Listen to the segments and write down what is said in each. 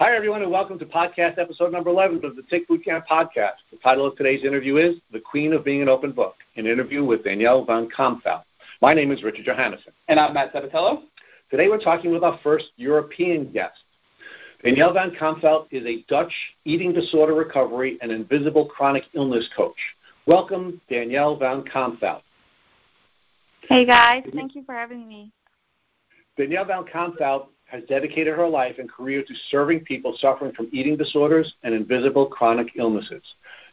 Hi, everyone, and welcome to podcast episode number 11 of the Tick Bootcamp podcast. The title of today's interview is The Queen of Being an Open Book, an interview with Danielle Van Kampveld. My name is Richard Johannesson. And I'm Matt Sabatello. Today we're talking with our first European guest. Danielle Van Kampveld is a Dutch eating disorder recovery and invisible chronic illness coach. Welcome, Danielle Van Kampveld. Hey, guys. Thank you for having me. Danielle Van Kampveld has dedicated her life and career to serving people suffering from eating disorders and invisible chronic illnesses.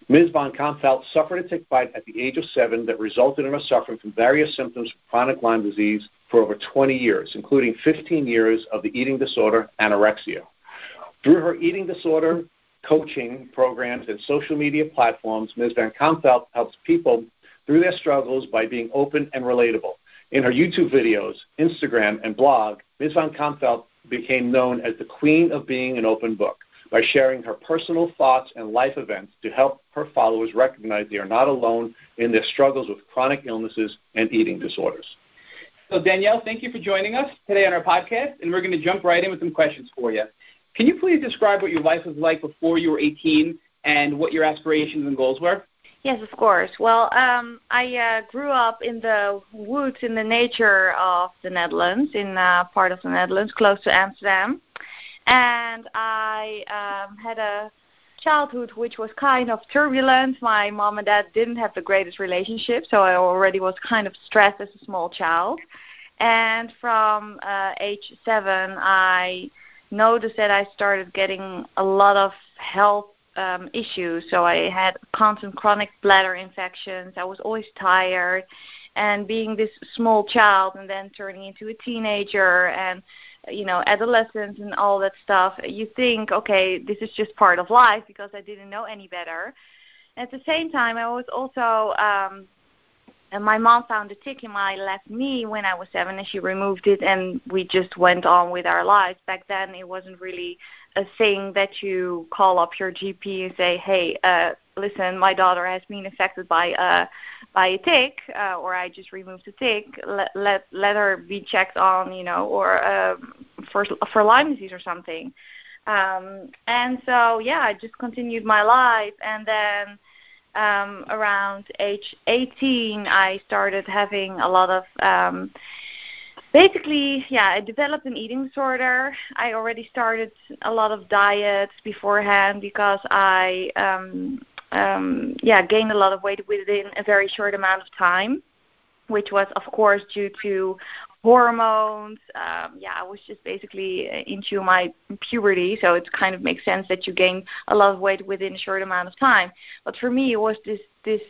Ms. Van Kampveld suffered a tick bite at the age of seven that resulted in her suffering from various symptoms of chronic Lyme disease for over 20 years, including 15 years of the eating disorder anorexia. Through her eating disorder coaching programs and social media platforms, Ms. Van Kampveld helps people through their struggles by being open and relatable. In her YouTube videos, Instagram, and blog, Ms. Van Kampveld became known as the queen of being an open book by sharing her personal thoughts and life events to help her followers recognize they are not alone in their struggles with chronic illnesses and eating disorders. So, Danielle, thank you for joining us today on our podcast, and we're going to jump right in with some questions for you. Can you please describe what your life was like before you were 18 and what your aspirations and goals were? Yes, of course. Well, um, I uh, grew up in the woods, in the nature of the Netherlands, in uh, part of the Netherlands, close to Amsterdam, and I um, had a childhood which was kind of turbulent. My mom and dad didn't have the greatest relationship, so I already was kind of stressed as a small child. And from uh, age seven, I noticed that I started getting a lot of health um, issues. So I had constant chronic bladder infections. I was always tired. And being this small child and then turning into a teenager and, you know, adolescence and all that stuff, you think, okay, this is just part of life because I didn't know any better. At the same time, I was also um, and my mom found a tick in my left knee when I was seven, and she removed it, and we just went on with our lives. Back then, it wasn't really a thing that you call up your GP and say, "Hey, uh, listen, my daughter has been affected by uh, by a tick, uh, or I just removed a tick. Let let let her be checked on, you know, or uh, for for Lyme disease or something." Um, and so, yeah, I just continued my life, and then um, around age 18, I started having a lot of um, basically, yeah, I developed an eating disorder. I already started a lot of diets beforehand because I, um, um, yeah, gained a lot of weight within a very short amount of time, which was, of course, due to hormones. Um, yeah, I was just basically into my puberty, so it kind of makes sense that you gain a lot of weight within a short amount of time. But for me, it was this this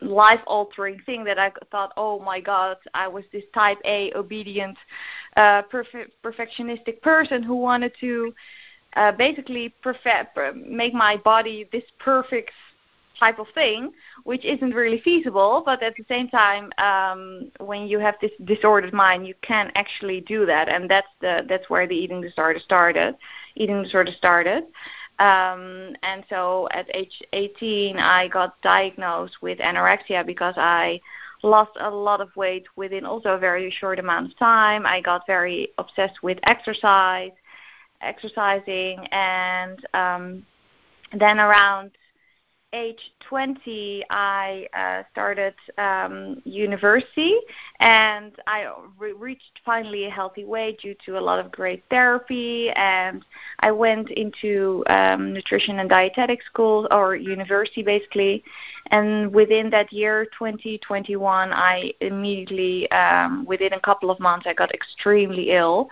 life altering thing that I thought, oh my God, I was this type A obedient, uh, perf- perfectionistic person who wanted to uh, basically perfect, make my body this perfect type of thing, which isn't really feasible. But at the same time, um, when you have this disordered mind, you can actually do that, and that's the that's where the eating disorder started. Eating disorder started. Um, and so at age 18, I got diagnosed with anorexia because I lost a lot of weight within also a very short amount of time. I got very obsessed with exercise, exercising, and um, then around age 20, I uh, started um, university, and I re- reached finally a healthy weight due to a lot of great therapy. And I went into um, nutrition and dietetic school or university, basically. And within that year, 2021, I immediately, um, within a couple of months, I got extremely ill.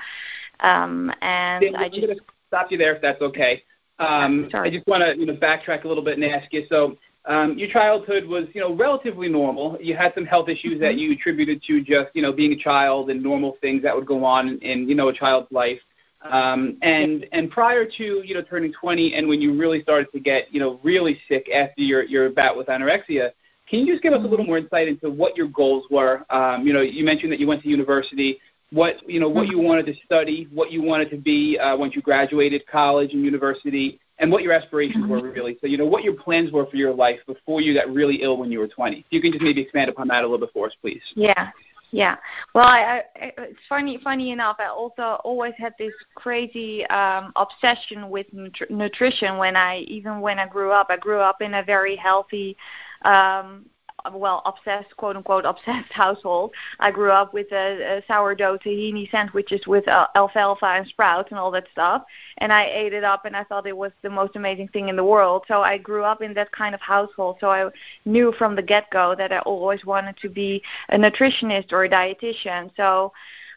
Um, and I just stop you there if that's okay. Um, I just want to you know backtrack a little bit and ask you. So um, your childhood was you know relatively normal. You had some health issues mm-hmm. that you attributed to just you know being a child and normal things that would go on in, in you know a child's life. Um, and and prior to you know turning 20 and when you really started to get you know really sick after your your bout with anorexia, can you just give us a little mm-hmm. more insight into what your goals were? Um, you know, you mentioned that you went to university what you know what you wanted to study, what you wanted to be uh, once you graduated college and university, and what your aspirations were really. So you know what your plans were for your life before you got really ill when you were 20. If you can just maybe expand upon that a little bit for us, please. Yeah. Yeah. Well, I, I, it's funny. Funny enough, I also always had this crazy um, obsession with nutri- nutrition. When I even when I grew up, I grew up in a very healthy um, well obsessed quote unquote obsessed household. I grew up with a, sourdough tahini sandwiches with uh, alfalfa and sprouts and all that stuff, and I ate it up and I thought it was the most amazing thing in the world. So I grew up in that kind of household. So I knew from the get go that I always wanted to be a nutritionist or a dietitian. So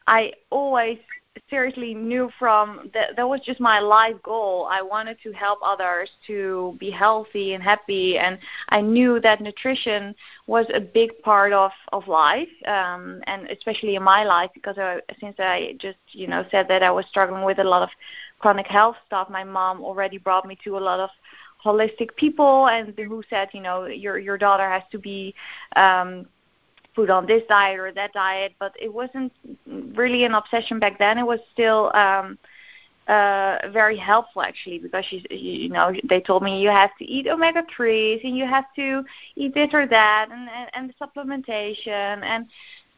I always seriously knew from that that was just my life goal. I wanted to help others to be healthy and happy, and I knew that nutrition was a big part of of life, um, and especially in my life because I, since I just you know said that I was struggling with a lot of chronic health stuff, my mom already brought me to a lot of holistic people and who said you know your your daughter has to be um put on this diet or that diet, but it wasn't really an obsession back then. It was still um, uh, very helpful actually because she's, you know they told me you have to eat omega threes and you have to eat this or that and and, and the supplementation and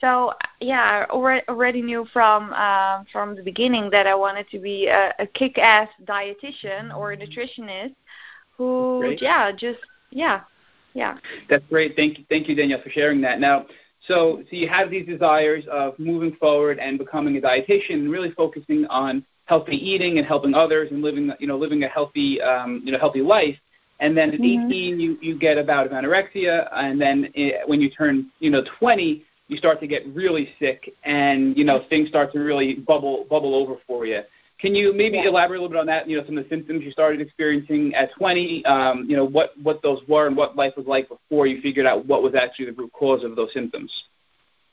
so yeah, I already already knew from uh, from the beginning that I wanted to be a, a kick-ass dietitian or a nutritionist who yeah just yeah yeah. That's great. Thank you, thank you, Danielle, for sharing that. Now, so, so you have these desires of moving forward and becoming a dietitian, and really focusing on healthy eating and helping others and living, you know, living a healthy, um, you know, healthy life. And then at mm-hmm. 18, you you get a bout of anorexia, and then it, when you turn, you know, 20, you start to get really sick, and you know, things start to really bubble bubble over for you. Can you maybe yeah. elaborate a little bit on that? You know, some of the symptoms you started experiencing at 20. Um, you know, what what those were and what life was like before you figured out what was actually the root cause of those symptoms.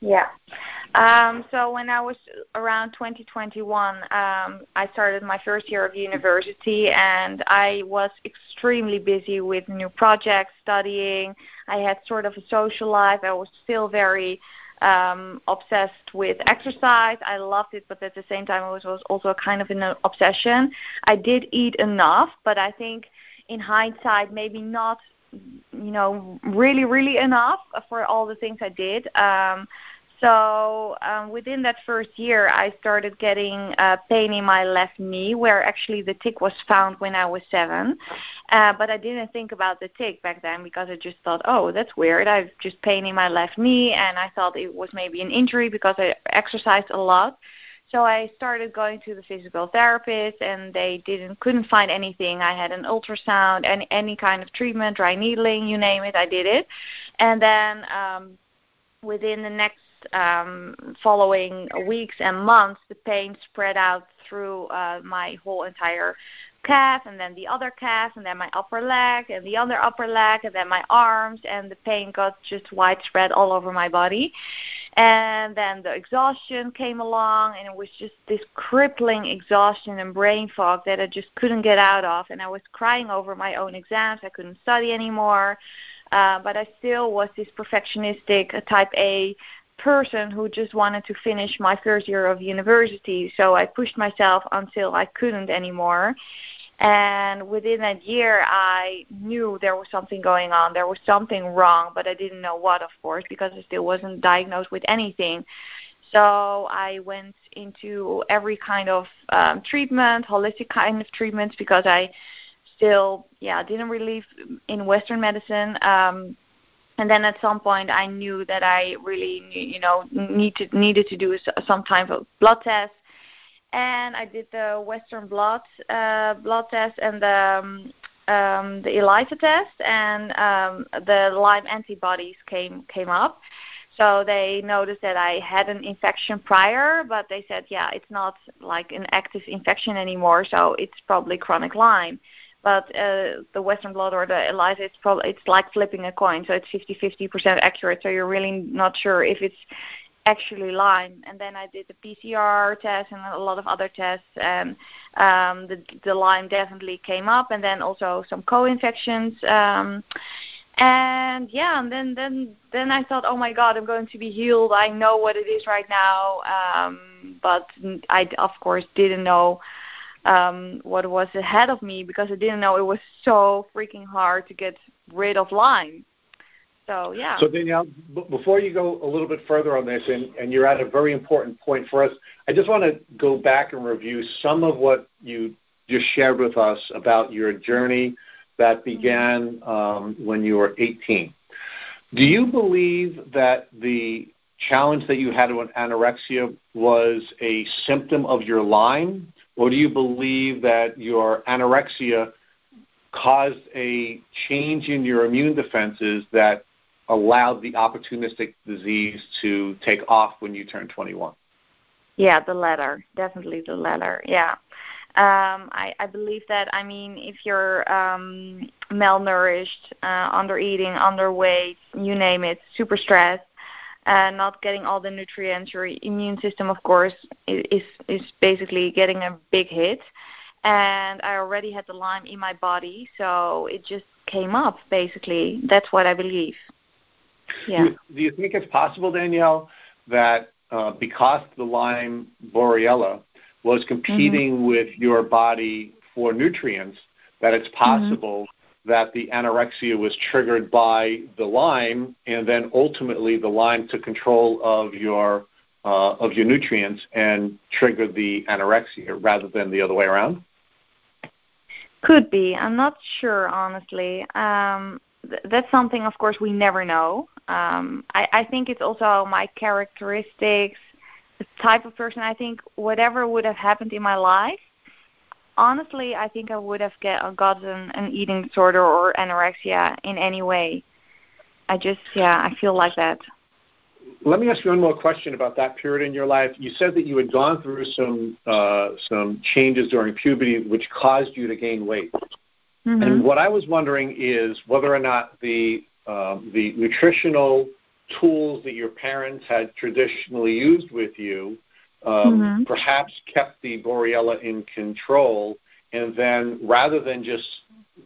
Yeah. Um, so when I was around 2021, um, I started my first year of university, and I was extremely busy with new projects, studying. I had sort of a social life. I was still very um, obsessed with exercise. I loved it, but at the same time, it was, was also kind of an obsession. I did eat enough, but I think in hindsight, maybe not, you know, really, really enough for all the things I did. Um, so um, within that first year, I started getting uh, pain in my left knee, where actually the tick was found when I was seven. Uh, but I didn't think about the tick back then because I just thought, oh, that's weird. I've just pain in my left knee, and I thought it was maybe an injury because I exercised a lot. So I started going to the physical therapist, and they didn't couldn't find anything. I had an ultrasound, any any kind of treatment, dry needling, you name it, I did it. And then um, within the next um, following weeks and months, the pain spread out through uh, my whole entire calf, and then the other calf, and then my upper leg, and the other upper leg, and then my arms, and the pain got just widespread all over my body. And then the exhaustion came along, and it was just this crippling exhaustion and brain fog that I just couldn't get out of. And I was crying over my own exams. I couldn't study anymore. Uh, but I still was this perfectionistic uh, type A person who just wanted to finish my first year of university. So I pushed myself until I couldn't anymore. And within that year, I knew there was something going on. There was something wrong, but I didn't know what, of course, because I still wasn't diagnosed with anything. So I went into every kind of um, treatment, holistic kind of treatments, because I still, yeah, didn't believe in Western medicine. Um, and then at some point I knew that I really you know needed needed to do some type of blood test. And I did the Western blot uh, blood test and the um, um, the ELISA test. And um, the Lyme antibodies came came up. So they noticed that I had an infection prior, but they said, yeah, it's not like an active infection anymore, so it's probably chronic Lyme but uh, the Western blot or the ELISA, it's probably it's like flipping a coin, so it's 50-50% accurate. So you're really not sure if it's actually Lyme. And then I did the PCR test and a lot of other tests, and um, the the Lyme definitely came up, and then also some co-infections. Um, and yeah, and then then then I thought, oh my God, I'm going to be healed. I know what it is right now, um, but I of course didn't know um, what was ahead of me because I didn't know it was so freaking hard to get rid of Lyme. So yeah. So Danielle, b- before you go a little bit further on this, and, and you're at a very important point for us, I just want to go back and review some of what you just shared with us about your journey that mm-hmm. began um, when you were 18. Do you believe that the challenge that you had with anorexia was a symptom of your Lyme, or do you believe that your anorexia caused a change in your immune defenses that allowed the opportunistic disease to take off when you turned 21? Yeah, the latter. Definitely the latter. Yeah. Um, I, I believe that, I mean, if you're um, malnourished, uh, under eating, underweight, you name it, super stressed, and not getting all the nutrients, your immune system, of course, is is basically getting a big hit. And I already had the Lyme in my body, so it just came up. Basically, that's what I believe. Yeah. Do you think it's possible, Danielle, that uh, because the Lyme Borrelia was competing mm-hmm. with your body for nutrients, that it's mm-hmm. possible mm-hmm. That the anorexia was triggered by the Lyme, and then ultimately the Lyme took control of your uh, of your nutrients and triggered the anorexia rather than the other way around? Could be. I'm not sure, honestly. Um, th- that's something, of course, we never know. Um, I, I think it's also my characteristics, the type of person. I think whatever would have happened in my life, honestly, I think I would have get, gotten an eating disorder or anorexia in any way. I just, yeah, I feel like that. Let me ask you one more question about that period in your life. You said that you had gone through some uh, some changes during puberty, which caused you to gain weight. Mm-hmm. And what I was wondering is whether or not the um, the nutritional tools that your parents had traditionally used with you um, mm-hmm. perhaps kept the Borrelia in control, and then rather than just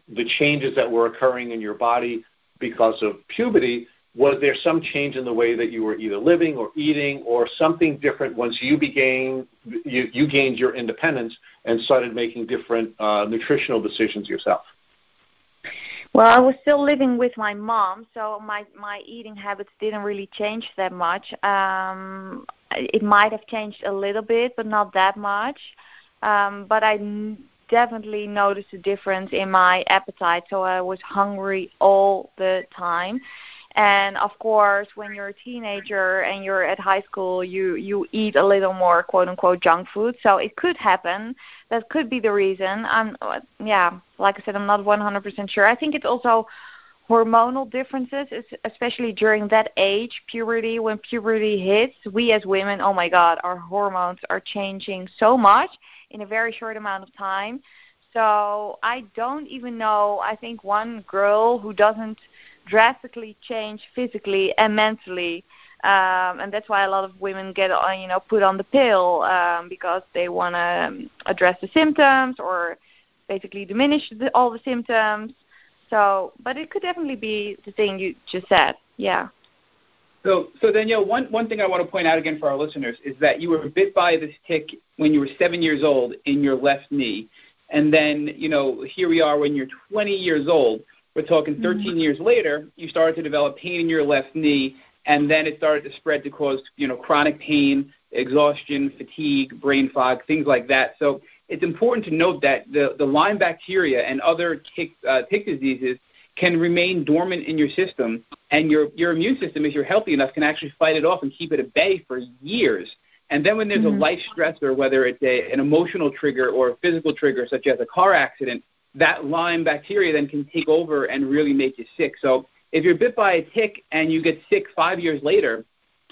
the changes that were occurring in your body because of puberty, was there some change in the way that you were either living or eating, or something different once you began you, you gained your independence and started making different uh, nutritional decisions yourself? Well, I was still living with my mom, so my my eating habits didn't really change that much. Um, it might have changed a little bit, but not that much. Um, but I definitely noticed a difference in my appetite. So I was hungry all the time, and of course when you're a teenager and you're at high school you you eat a little more quote unquote junk food. So it could happen. That could be the reason. I'm yeah like i said i'm not 100% sure. I think it's also hormonal differences especially during that age puberty. When puberty hits we as women oh my god our hormones are changing so much in a very short amount of time. So i don't even know. I think one girl who doesn't drastically change physically and mentally. Um, and that's why a lot of women get on, uh, you know, put on the pill um, because they want to um, address the symptoms or basically diminish the, all the symptoms. So, but it could definitely be the thing you just said. Yeah. So, so Danielle, one one thing I want to point out again for our listeners is that you were bit by this tick when you were seven years old in your left knee, and then you know here we are when you're 20 years old. We're talking mm-hmm. 13 mm-hmm. years later, you started to develop pain in your left knee, and then it started to spread to cause you know chronic pain, exhaustion, fatigue, brain fog, things like that. So it's important to note that the the Lyme bacteria and other tick uh, tick diseases can remain dormant in your system, and your your immune system, if you're healthy enough, can actually fight it off and keep it at bay for years. And then when there's mm-hmm. a life stressor, whether it's a, an emotional trigger or a physical trigger, such as a car accident, that Lyme bacteria then can take over and really make you sick. So if you're bit by a tick and you get sick five years later,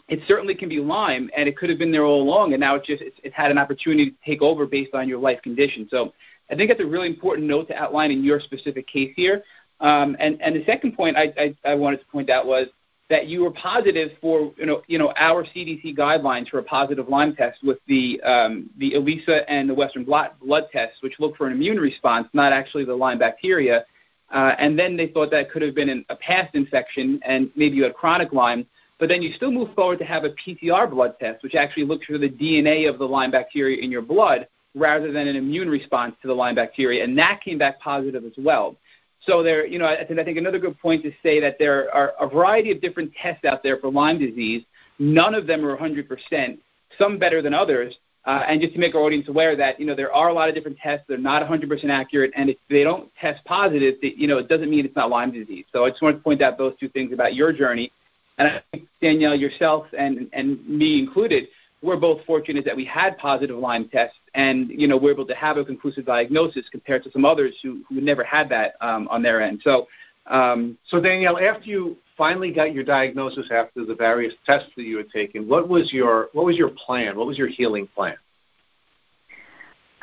it certainly can be Lyme, and it could have been there all along, and now it just it's, it's had an opportunity to take over based on your life condition. So I think that's a really important note to outline in your specific case here. Um, and, and the second point I, I, I wanted to point out was that you were positive for you know you know our CDC guidelines for a positive Lyme test with the um, the ELISA and the Western blot blood tests, which look for an immune response, not actually the Lyme bacteria. Uh, and then they thought that could have been an, a past infection, and maybe you had chronic Lyme. But then you still move forward to have a PCR blood test, which actually looks for the DNA of the Lyme bacteria in your blood rather than an immune response to the Lyme bacteria, and that came back positive as well. So there, you know, I, think another good point to say that there are a variety of different tests out there for Lyme disease. None of them are 100%. Some better than others. Uh, and just to make our audience aware that you know there are a lot of different tests, they're not 100% accurate, and if they don't test positive, they, you know it doesn't mean it's not Lyme disease. So I just wanted to point out those two things about your journey. And I think Danielle, yourself, and and me included, we're both fortunate that we had positive Lyme tests, and you know we're able to have a conclusive diagnosis compared to some others who who never had that um, on their end. So, um, so Danielle, after you finally got your diagnosis after the various tests that you had taken, what was your what was your plan? What was your healing plan?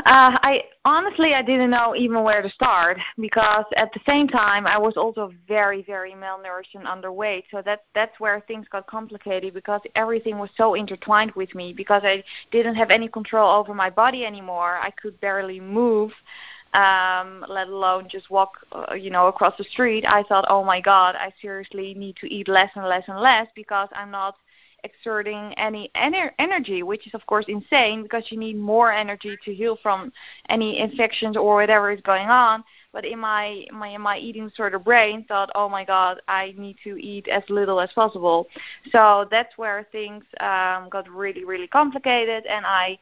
Uh, I honestly I didn't know even where to start because at the same time I was also very very malnourished and underweight. So that that's where things got complicated because everything was so intertwined with me because I didn't have any control over my body anymore. I could barely move um let alone just walk uh, you know across the street. I thought, "Oh my god, I seriously need to eat less and less and less because I'm not exerting any ener- energy, which is of course insane because you need more energy to heal from any infections or whatever is going on. But in my my my eating sort of brain thought, oh my God, I need to eat as little as possible. So that's where things um, got really really complicated, and I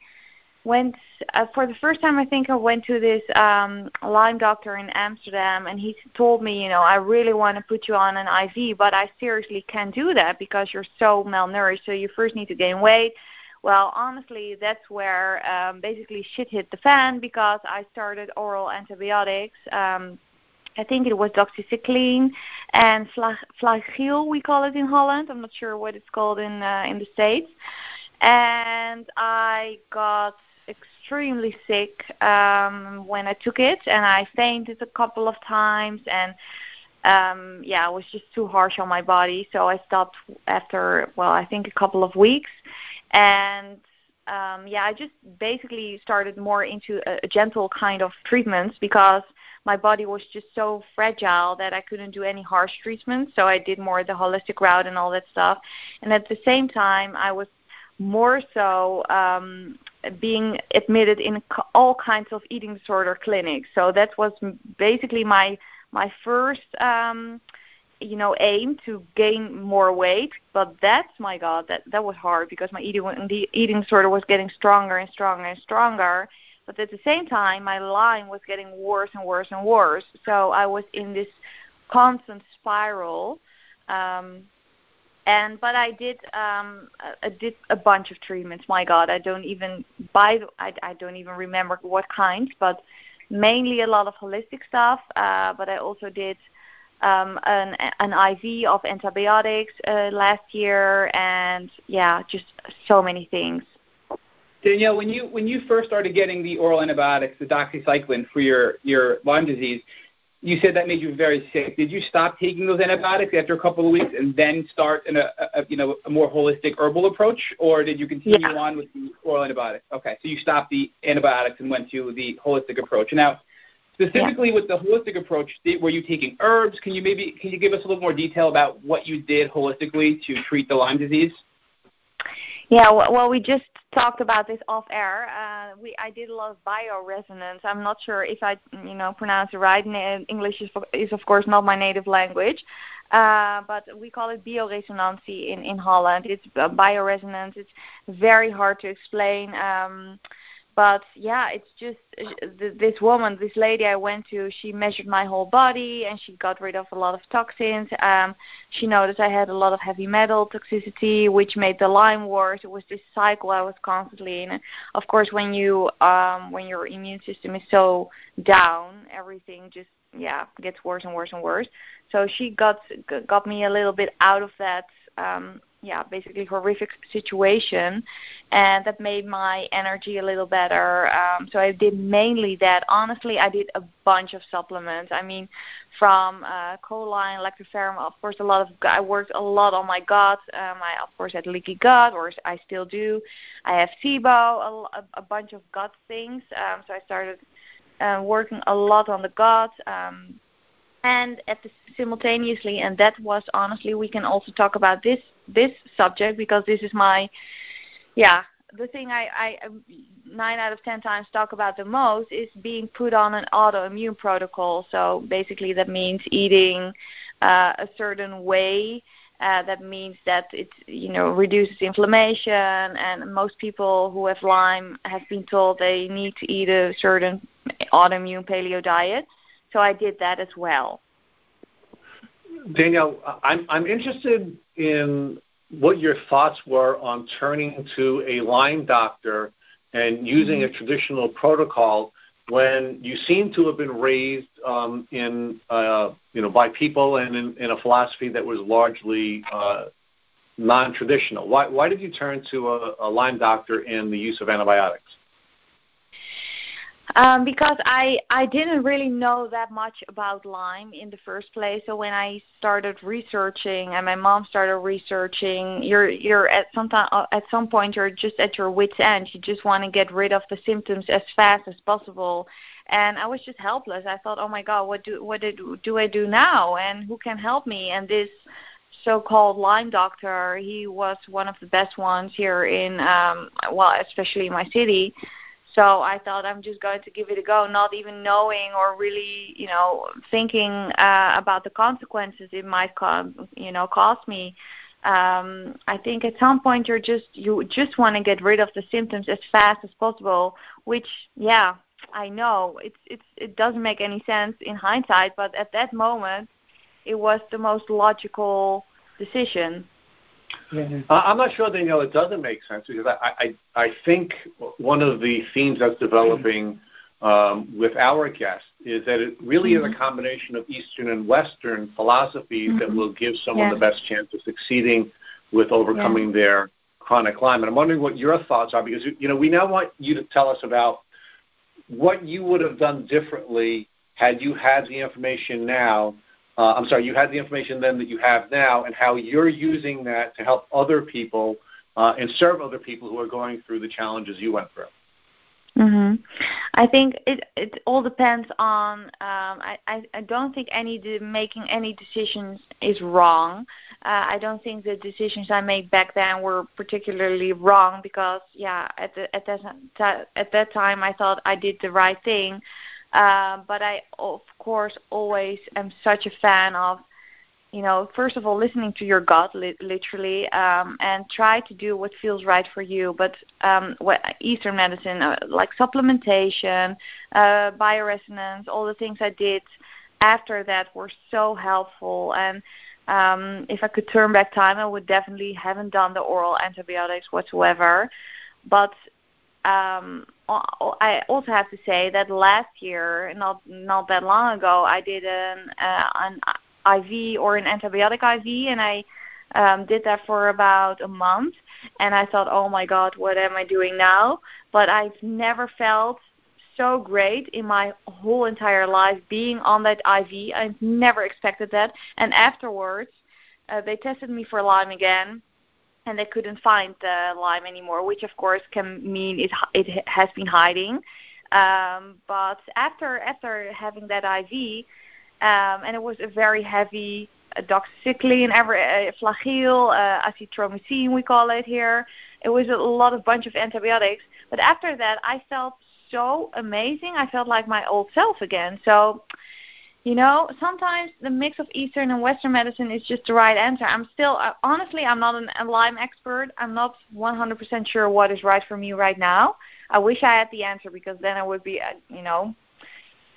went uh, for the first time. I think I went to this um, Lyme doctor in Amsterdam, and he told me, you know, I really want to put you on an IV, but I seriously can't do that because you're so malnourished. So you first need to gain weight. Well, honestly, that's where um, basically shit hit the fan because I started oral antibiotics. Um, I think it was doxycycline and flagyl, we call it in Holland. I'm not sure what it's called in uh, in the states. And I got extremely sick um, when I took it, and I fainted a couple of times, and um, yeah, it was just too harsh on my body. So I stopped after, well, I think a couple of weeks, and um, yeah, I just basically started more into a, a gentle kind of treatments because my body was just so fragile that I couldn't do any harsh treatments. So I did more the holistic route and all that stuff. And at the same time, I was more so um, being admitted in all kinds of eating disorder clinics. So that was basically my my first um, you know aim to gain more weight. But that's my God, that that was hard because my eating the eating disorder was getting stronger and stronger and stronger. But at the same time, my Lyme was getting worse and worse and worse. So I was in this constant spiral. Um, and but I did um I did a bunch of treatments. My God, I don't even buy the, I I don't even remember what kinds, but mainly a lot of holistic stuff. Uh, but I also did um an an IV of antibiotics uh, last year, and yeah, just so many things. Danielle, when you when you first started getting the oral antibiotics, the doxycycline for your your Lyme disease, you said that made you very sick. Did you stop taking those antibiotics after a couple of weeks and then start in a, a you know a more holistic herbal approach, or did you continue yeah. on with the oral antibiotics? Okay, so you stopped the antibiotics and went to the holistic approach. Now, specifically yeah. with the holistic approach, were you taking herbs? Can you maybe can you give us a little more detail about what you did holistically to treat the Lyme disease? Yeah, well, we just talked about this off air. Uh, we I did a lot of bioresonance. I'm not sure if I you know pronounce it right. English is is of course not my native language, uh, but we call it bioresonantie in in Holland. It's uh, bioresonance. It's very hard to explain. Um, but yeah, it's just uh, this woman, this lady I went to. She measured my whole body and she got rid of a lot of toxins. Um, she noticed I had a lot of heavy metal toxicity, which made the Lyme worse. It was this cycle I was constantly in. Of course, when you um, when your immune system is so down, everything just yeah gets worse and worse and worse. So she got got me a little bit out of that um, yeah, basically horrific situation, and that made my energy a little better. Um, so I did mainly that. Honestly, I did a bunch of supplements. I mean, from uh, choline, lactoferrin. Of course, a lot of I worked a lot on my gut. Um, I of course had leaky gut, or I still do. I have SIBO, a, a bunch of gut things. Um, so I started uh, working a lot on the gut. Um, and at the, simultaneously, and that was honestly, we can also talk about this this subject because this is my, yeah, the thing I, I nine out of ten times talk about the most is being put on an autoimmune protocol. So basically, that means eating uh, a certain way. Uh, that means that it you know reduces inflammation, and most people who have Lyme have been told they need to eat a certain autoimmune paleo diet. So I did that as well. Danielle, I'm I'm interested in what your thoughts were on turning to a Lyme doctor and using mm-hmm. a traditional protocol when you seem to have been raised um, in uh, you know by people and in, in, a philosophy that was largely uh, non-traditional. Why why did you turn to a, a Lyme doctor in the use of antibiotics? Um, because I I didn't really know that much about Lyme in the first place. So when I started researching and my mom started researching, you're you're at some time, uh, at some point you're just at your wits end. You just want to get rid of the symptoms as fast as possible. And I was just helpless. I thought, oh my God, what do what did, do I do now? And who can help me? And this so-called Lyme doctor, he was one of the best ones here in um well, especially in my city so I thought I'm just going to give it a go, not even knowing or really, you know, thinking uh, about the consequences it might, come, you know, cost me. Um, I think at some point you're just you just want to get rid of the symptoms as fast as possible. Which, yeah, I know it's it's it doesn't make any sense in hindsight, but at that moment, it was the most logical decision. Yeah. I'm not sure, Danielle, it doesn't make sense because I, I, I think one of the themes that's developing um, with our guests is that it really mm-hmm. is a mm-hmm. combination of Eastern and Western philosophies mm-hmm. that will give someone yeah. the best chance of succeeding with overcoming yeah. their chronic Lyme. And I'm wondering what your thoughts are because you know we now want you to tell us about what you would have done differently had you had the information now I'm sorry, you had the information then that you have now, and how you're using that to help other people uh, and serve other people who are going through the challenges you went through. Mhm. I think it it all depends on. Um, I, I I don't think any de- making any decisions is wrong. Uh, I don't think the decisions I made back then were particularly wrong because yeah, at the, at that at that time I thought I did the right thing. Um, but I, of course, always am such a fan of, you know, first of all, listening to your gut, li- literally, um, and try to do what feels right for you. But um, what Eastern medicine, uh, like supplementation, uh, bioresonance, all the things I did after that were so helpful. And um, if I could turn back time, I would definitely haven't done the oral antibiotics whatsoever. But um, I also have to say that last year, not not that long ago, I did an uh, an IV or an antibiotic IV, and I um, did that for about a month. And I thought, oh my God, what am I doing now? But I've never felt so great in my whole entire life being on that IV. I never expected that. And afterwards, uh, they tested me for Lyme again and they couldn't find the Lyme anymore, which of course can mean it it has been hiding. Um, but after after having that IV, um, and it was a very heavy uh, doxycycline, every, uh, flagyl, uh, azithromycin we call it here. It was a lot of bunch of antibiotics. But after that, I felt so amazing. I felt like my old self again. So you know, sometimes the mix of Eastern and Western medicine is just the right answer. I'm still, uh, honestly, I'm not an, a Lyme expert. I'm not 100% sure what is right for me right now. I wish I had the answer because then I would be, uh, you know,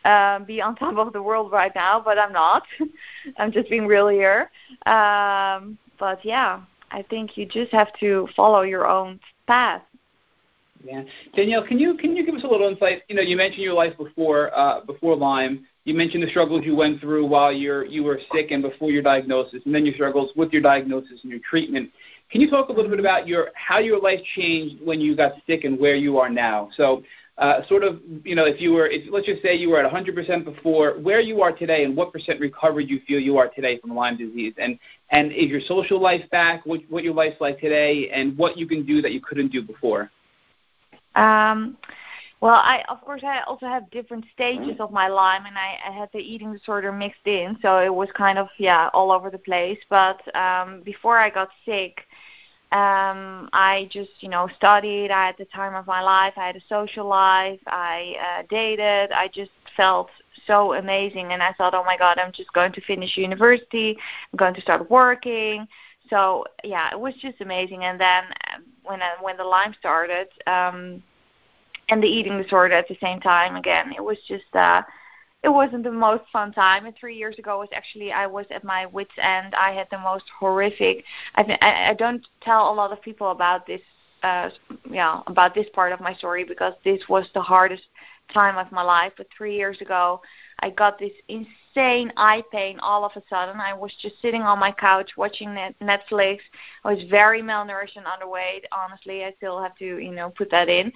uh, be on top of the world right now, but I'm not. I'm just being real here. Um, but yeah, I think you just have to follow your own path. Yeah, Danielle, can you can you give us a little insight? You know, you mentioned your life before uh, before Lyme you mentioned the struggles you went through while you're you were sick and before your diagnosis, and then your struggles with your diagnosis and your treatment. Can you talk a little bit about your how your life changed when you got sick and where you are now? So, uh, sort of, you know, if you were, if, let's just say you were at 100% before, where you are today, and what percent recovered you feel you are today from Lyme disease, and and is your social life back? What what your life's like today, and what you can do that you couldn't do before? Um well, I of course I also have different stages of my Lyme, and I, I had the eating disorder mixed in, so it was kind of yeah all over the place. But um, before I got sick, um, I just, you know, studied. I had the time of my life. I had a social life. I uh, dated. I just felt so amazing, and I thought, oh my God, I'm just going to finish university. I'm going to start working. So yeah, it was just amazing. And then um, when I, when the Lyme started, um, and the eating disorder at the same time, again, it was just. uh it wasn't the most fun time. And three years ago was actually I was at my wits end. I had the most horrific. I I, I don't tell a lot of people about this. Uh, yeah, about this part of my story because this was the hardest time of my life. But three years ago, I got this insane eye pain all of a sudden. I was just sitting on my couch watching net- Netflix. I was very malnourished and underweight. Honestly, I still have to, you know, put that in.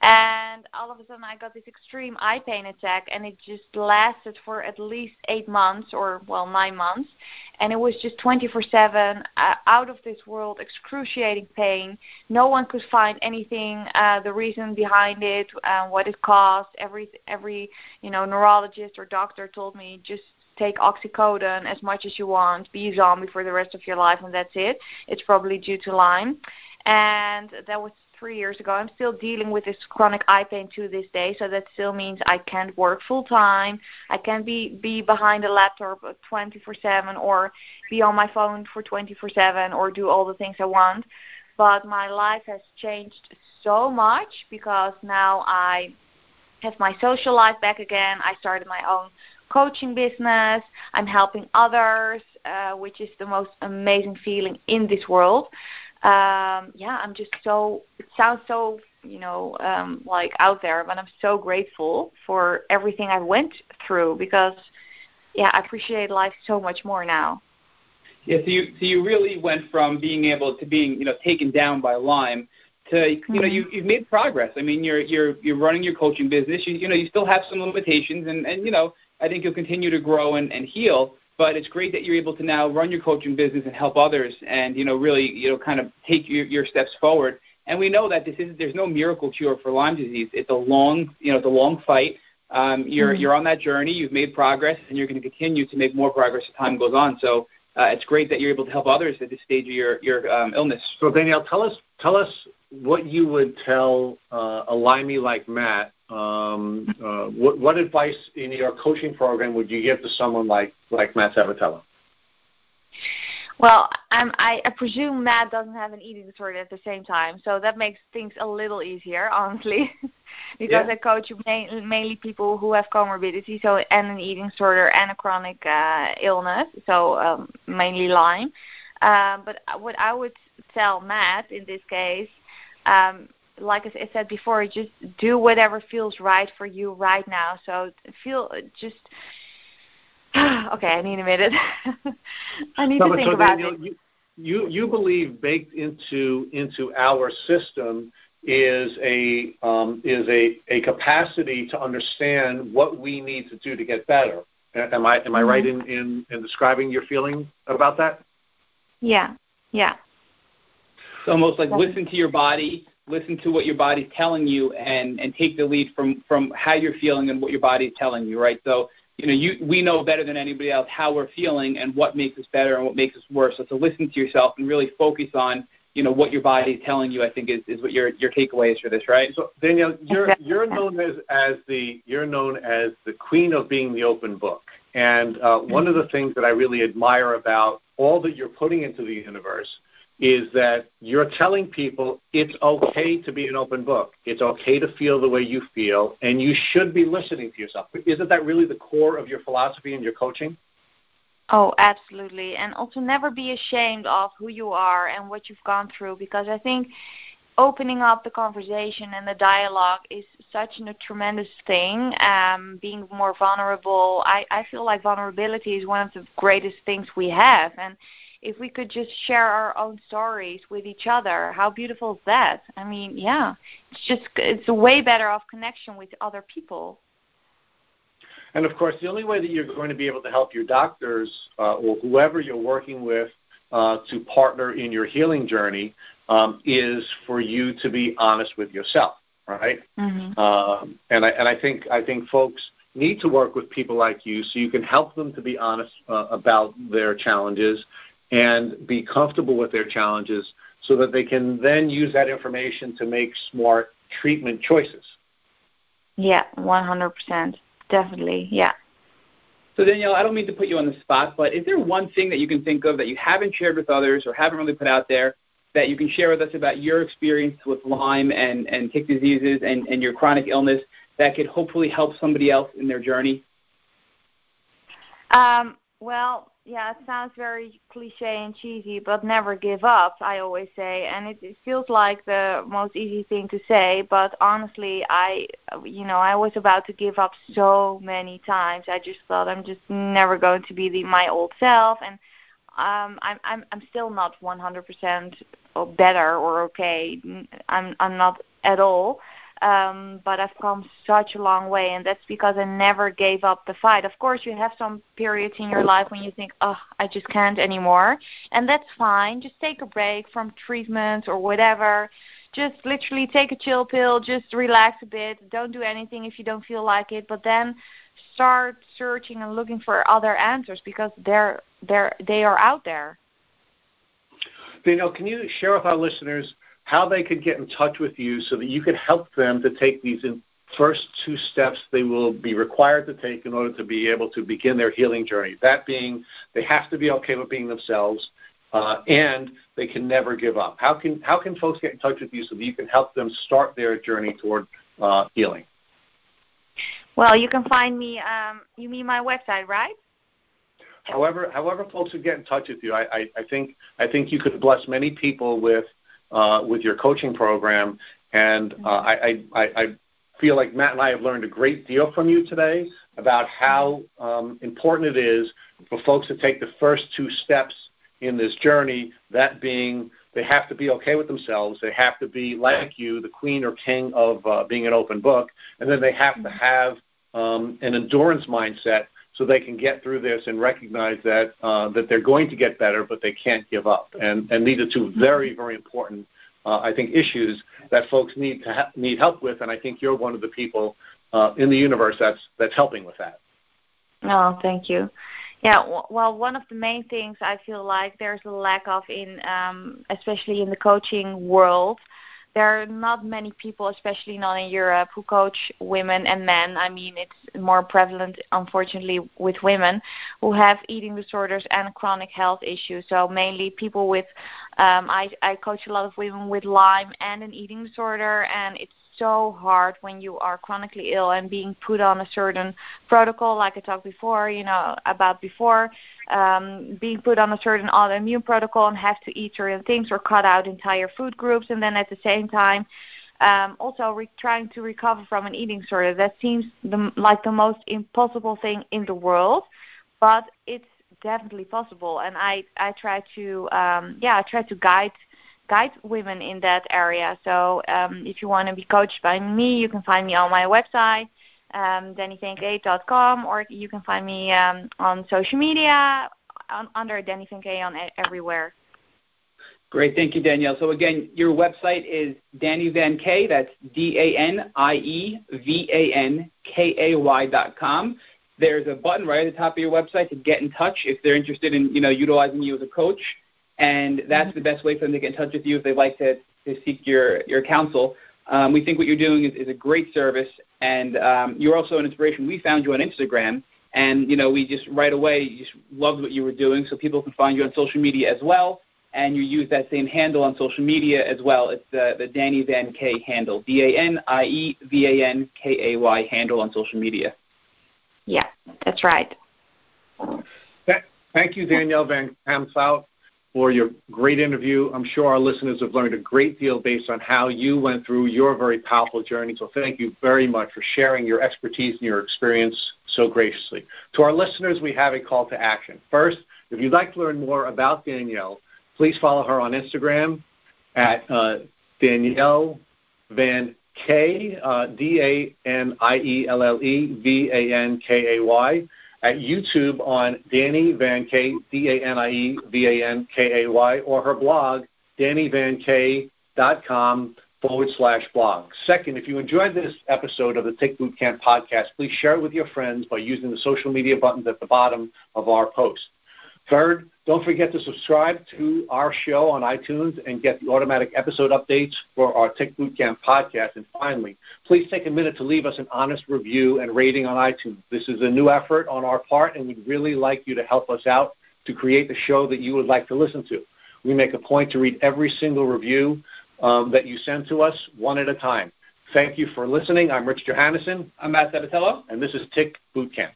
And all of a sudden, I got this extreme eye pain attack, and it just lasted for at least eight months, or well, nine months. And it was just 24/7, uh, out of this world, excruciating pain. No one could find anything, uh, the reason behind it, uh, what it caused. Every every you know neurologist or doctor told me just take oxycodone as much as you want, be a zombie for the rest of your life, and that's it. It's probably due to Lyme. And that was three years ago. I'm still dealing with this chronic eye pain to this day, so that still means I can't work full time. I can't be be behind a laptop 24/7 or be on my phone for 24/7 or do all the things I want. But my life has changed so much because now I have my social life back again. I started my own coaching business. I'm helping others, uh, which is the most amazing feeling in this world. Um, yeah, I'm just so. It sounds so, you know, um, like out there, but I'm so grateful for everything I went through because, yeah, I appreciate life so much more now. Yeah, so you so you really went from being able to being you know taken down by Lyme to you mm-hmm. know you you've made progress. I mean, you're you're you're running your coaching business. You you know you still have some limitations, and and you know I think you'll continue to grow and, and heal. But it's great that you're able to now run your coaching business and help others, and you know really you know kind of take your, your steps forward. And we know that this is there's no miracle cure for Lyme disease. It's a long you know it's a long fight. Um, you're mm-hmm. you're on that journey. You've made progress, and you're going to continue to make more progress as time goes on. So it's great that you're able to help others at this stage of your your um, illness. So Danielle, tell us tell us what you would tell uh, a limey like Matt. Um, uh, what, what advice in your coaching program would you give to someone like like Matt Sabatello? Well, I'm, I, I presume Matt doesn't have an eating disorder at the same time, so that makes things a little easier, honestly, because yeah. I coach mainly, mainly people who have comorbidity, so and an eating disorder and a chronic uh, illness, so um, mainly Lyme. Um, but what I would tell Matt in this case um, like I said before, just do whatever feels right for you right now. So feel just okay. I need a minute. I need no, to think so about Daniel, it. You, you you believe baked into into our system is a um, is a, a capacity to understand what we need to do to get better. Am I am mm-hmm. I right in, in, in describing your feeling about that? Yeah, yeah. It's almost like listen to your body, listen to what your body's telling you, and and take the lead from from how you're feeling and what your body's telling you, right? So you know, you we know better than anybody else how we're feeling and what makes us better and what makes us worse. So to listen to yourself and really focus on you know what your body is telling you, I think is, is what your your takeaway is for this, right? So Danielle, you're you're known as as the you're known as the queen of being the open book, and uh, one of the things that I really admire about all that you're putting into the universe is that you're telling people it's okay to be an open book. It's okay to feel the way you feel, and you should be listening to yourself. Isn't that really the core of your philosophy and your coaching? Oh, absolutely. And also never be ashamed of who you are and what you've gone through because I think opening up the conversation and the dialogue is such a tremendous thing. Um, being more vulnerable, I, I feel like vulnerability is one of the greatest things we have. And if we could just share our own stories with each other, how beautiful is that? I mean, yeah, it's just it's a way better off connection with other people. And of course, the only way that you're going to be able to help your doctors uh, or whoever you're working with uh, to partner in your healing journey um, is for you to be honest with yourself, right? Mm-hmm. Um, and I and I think I think folks need to work with people like you so you can help them to be honest uh, about their challenges and be comfortable with their challenges so that they can then use that information to make smart treatment choices. Yeah, 100%. Definitely. Yeah. So Danielle, I don't mean to put you on the spot, but is there one thing that you can think of that you haven't shared with others or haven't really put out there that you can share with us about your experience with Lyme and, and tick diseases and, and your chronic illness that could hopefully help somebody else in their journey? Um, well, yeah, it sounds very cliche and cheesy, but never give up, I always say. And it, it feels like the most easy thing to say, but honestly, I, you know, I was about to give up so many times. I just thought I'm just never going to be the, my old self. And um, I'm, I'm, I'm still not 100% better or okay. I'm, I'm not at all um, but I've come such a long way, and that's because I never gave up the fight. Of course, you have some periods in your life when you think, "Oh, I just can't anymore," and that's fine. Just take a break from treatment or whatever. Just literally take a chill pill. Just relax a bit. Don't do anything if you don't feel like it. But then start searching and looking for other answers because they're they're they are out there. Danielle, can you share with our listeners? How they could get in touch with you so that you could help them to take these first two steps they will be required to take in order to be able to begin their healing journey. That being, they have to be okay with being themselves, uh, and they can never give up. How can how can folks get in touch with you so that you can help them start their journey toward uh, healing? Well, you can find me. Um, you mean my website, right? However, however, folks would get in touch with you, I, I, I think I think you could bless many people with with your coaching program. And uh, I, I, I feel like Matt and I have learned a great deal from you today about how um, important it is for folks to take the first two steps in this journey, that being they have to be okay with themselves. They have to be like you, the queen or king of uh, being an open book, and then they have to have um, an endurance mindset so they can get through this and recognize that uh, that they're going to get better, but they can't give up. And and these are two very very important, uh, I think, issues that folks need to ha- need help with. And I think you're one of the people uh, in the universe that's that's helping with that. Oh, thank you. Yeah, well, one of the main things I feel like there's a lack of in, um, especially in the coaching world, there are not many people, especially not in Europe, who coach women and men. I mean, it's more prevalent, unfortunately, with women who have eating disorders and chronic health issues. So mainly people with, um, I, I coach a lot of women with Lyme and an eating disorder, and it's so hard when you are chronically ill and being put on a certain protocol, like I talked before, you know, about before, um, being put on a certain autoimmune protocol and have to eat certain things or cut out entire food groups, and then at the same time, um, also re- trying to recover from an eating disorder. That seems the, like the most impossible thing in the world, but it's definitely possible. And I I try to um, yeah I try to guide guide women in that area. So um, if you want to be coached by me, you can find me on my website, um, danievankay.com, or you can find me um, on social media on, under Danny Vankay on everywhere. Great, thank you, Danielle. So again, your website is Danny Vankay. That's D A N I E V A N K A Y dot com. There's a button right at the top of your website to get in touch if they're interested in you know utilizing you as a coach and that's the best way for them to get in touch with you if they'd like to, to seek your, your counsel. Um, we think what you're doing is, is a great service, and um, you're also an inspiration. We found you on Instagram, and you know we just right away just loved what you were doing, so people can find you on social media as well. And you use that same handle on social media as well. It's the, the Danny Vankay handle, D A N I E V A N K A Y handle on social media. Yeah, that's right. Thank you, Danielle Van Kamstout for your great interview. I'm sure our listeners have learned a great deal based on how you went through your very powerful journey. So thank you very much for sharing your expertise and your experience so graciously. To our listeners, we have a call to action. First, if you'd like to learn more about Danielle, please follow her on Instagram at uh, Danielle Van K, uh, D A N I E L L E V A N K A Y at YouTube on Danny Vankay, D-A-N-I-E-V-A-N-K-A-Y, or her blog, danievankay.com forward slash blog. Second, if you enjoyed this episode of the Tick Boot Camp podcast, please share it with your friends by using the social media buttons at the bottom of our post. Third, Don't forget to subscribe to our show on iTunes and get the automatic episode updates for our Tick Bootcamp podcast. And finally, please take a minute to leave us an honest review and rating on iTunes. This is a new effort on our part, and we'd really like you to help us out to create the show that you would like to listen to. We make a point to read every single review um, that you send to us one at a time. Thank you for listening. I'm Rich Johannesson. I'm Matt Sabatello. And this is Tick Bootcamp.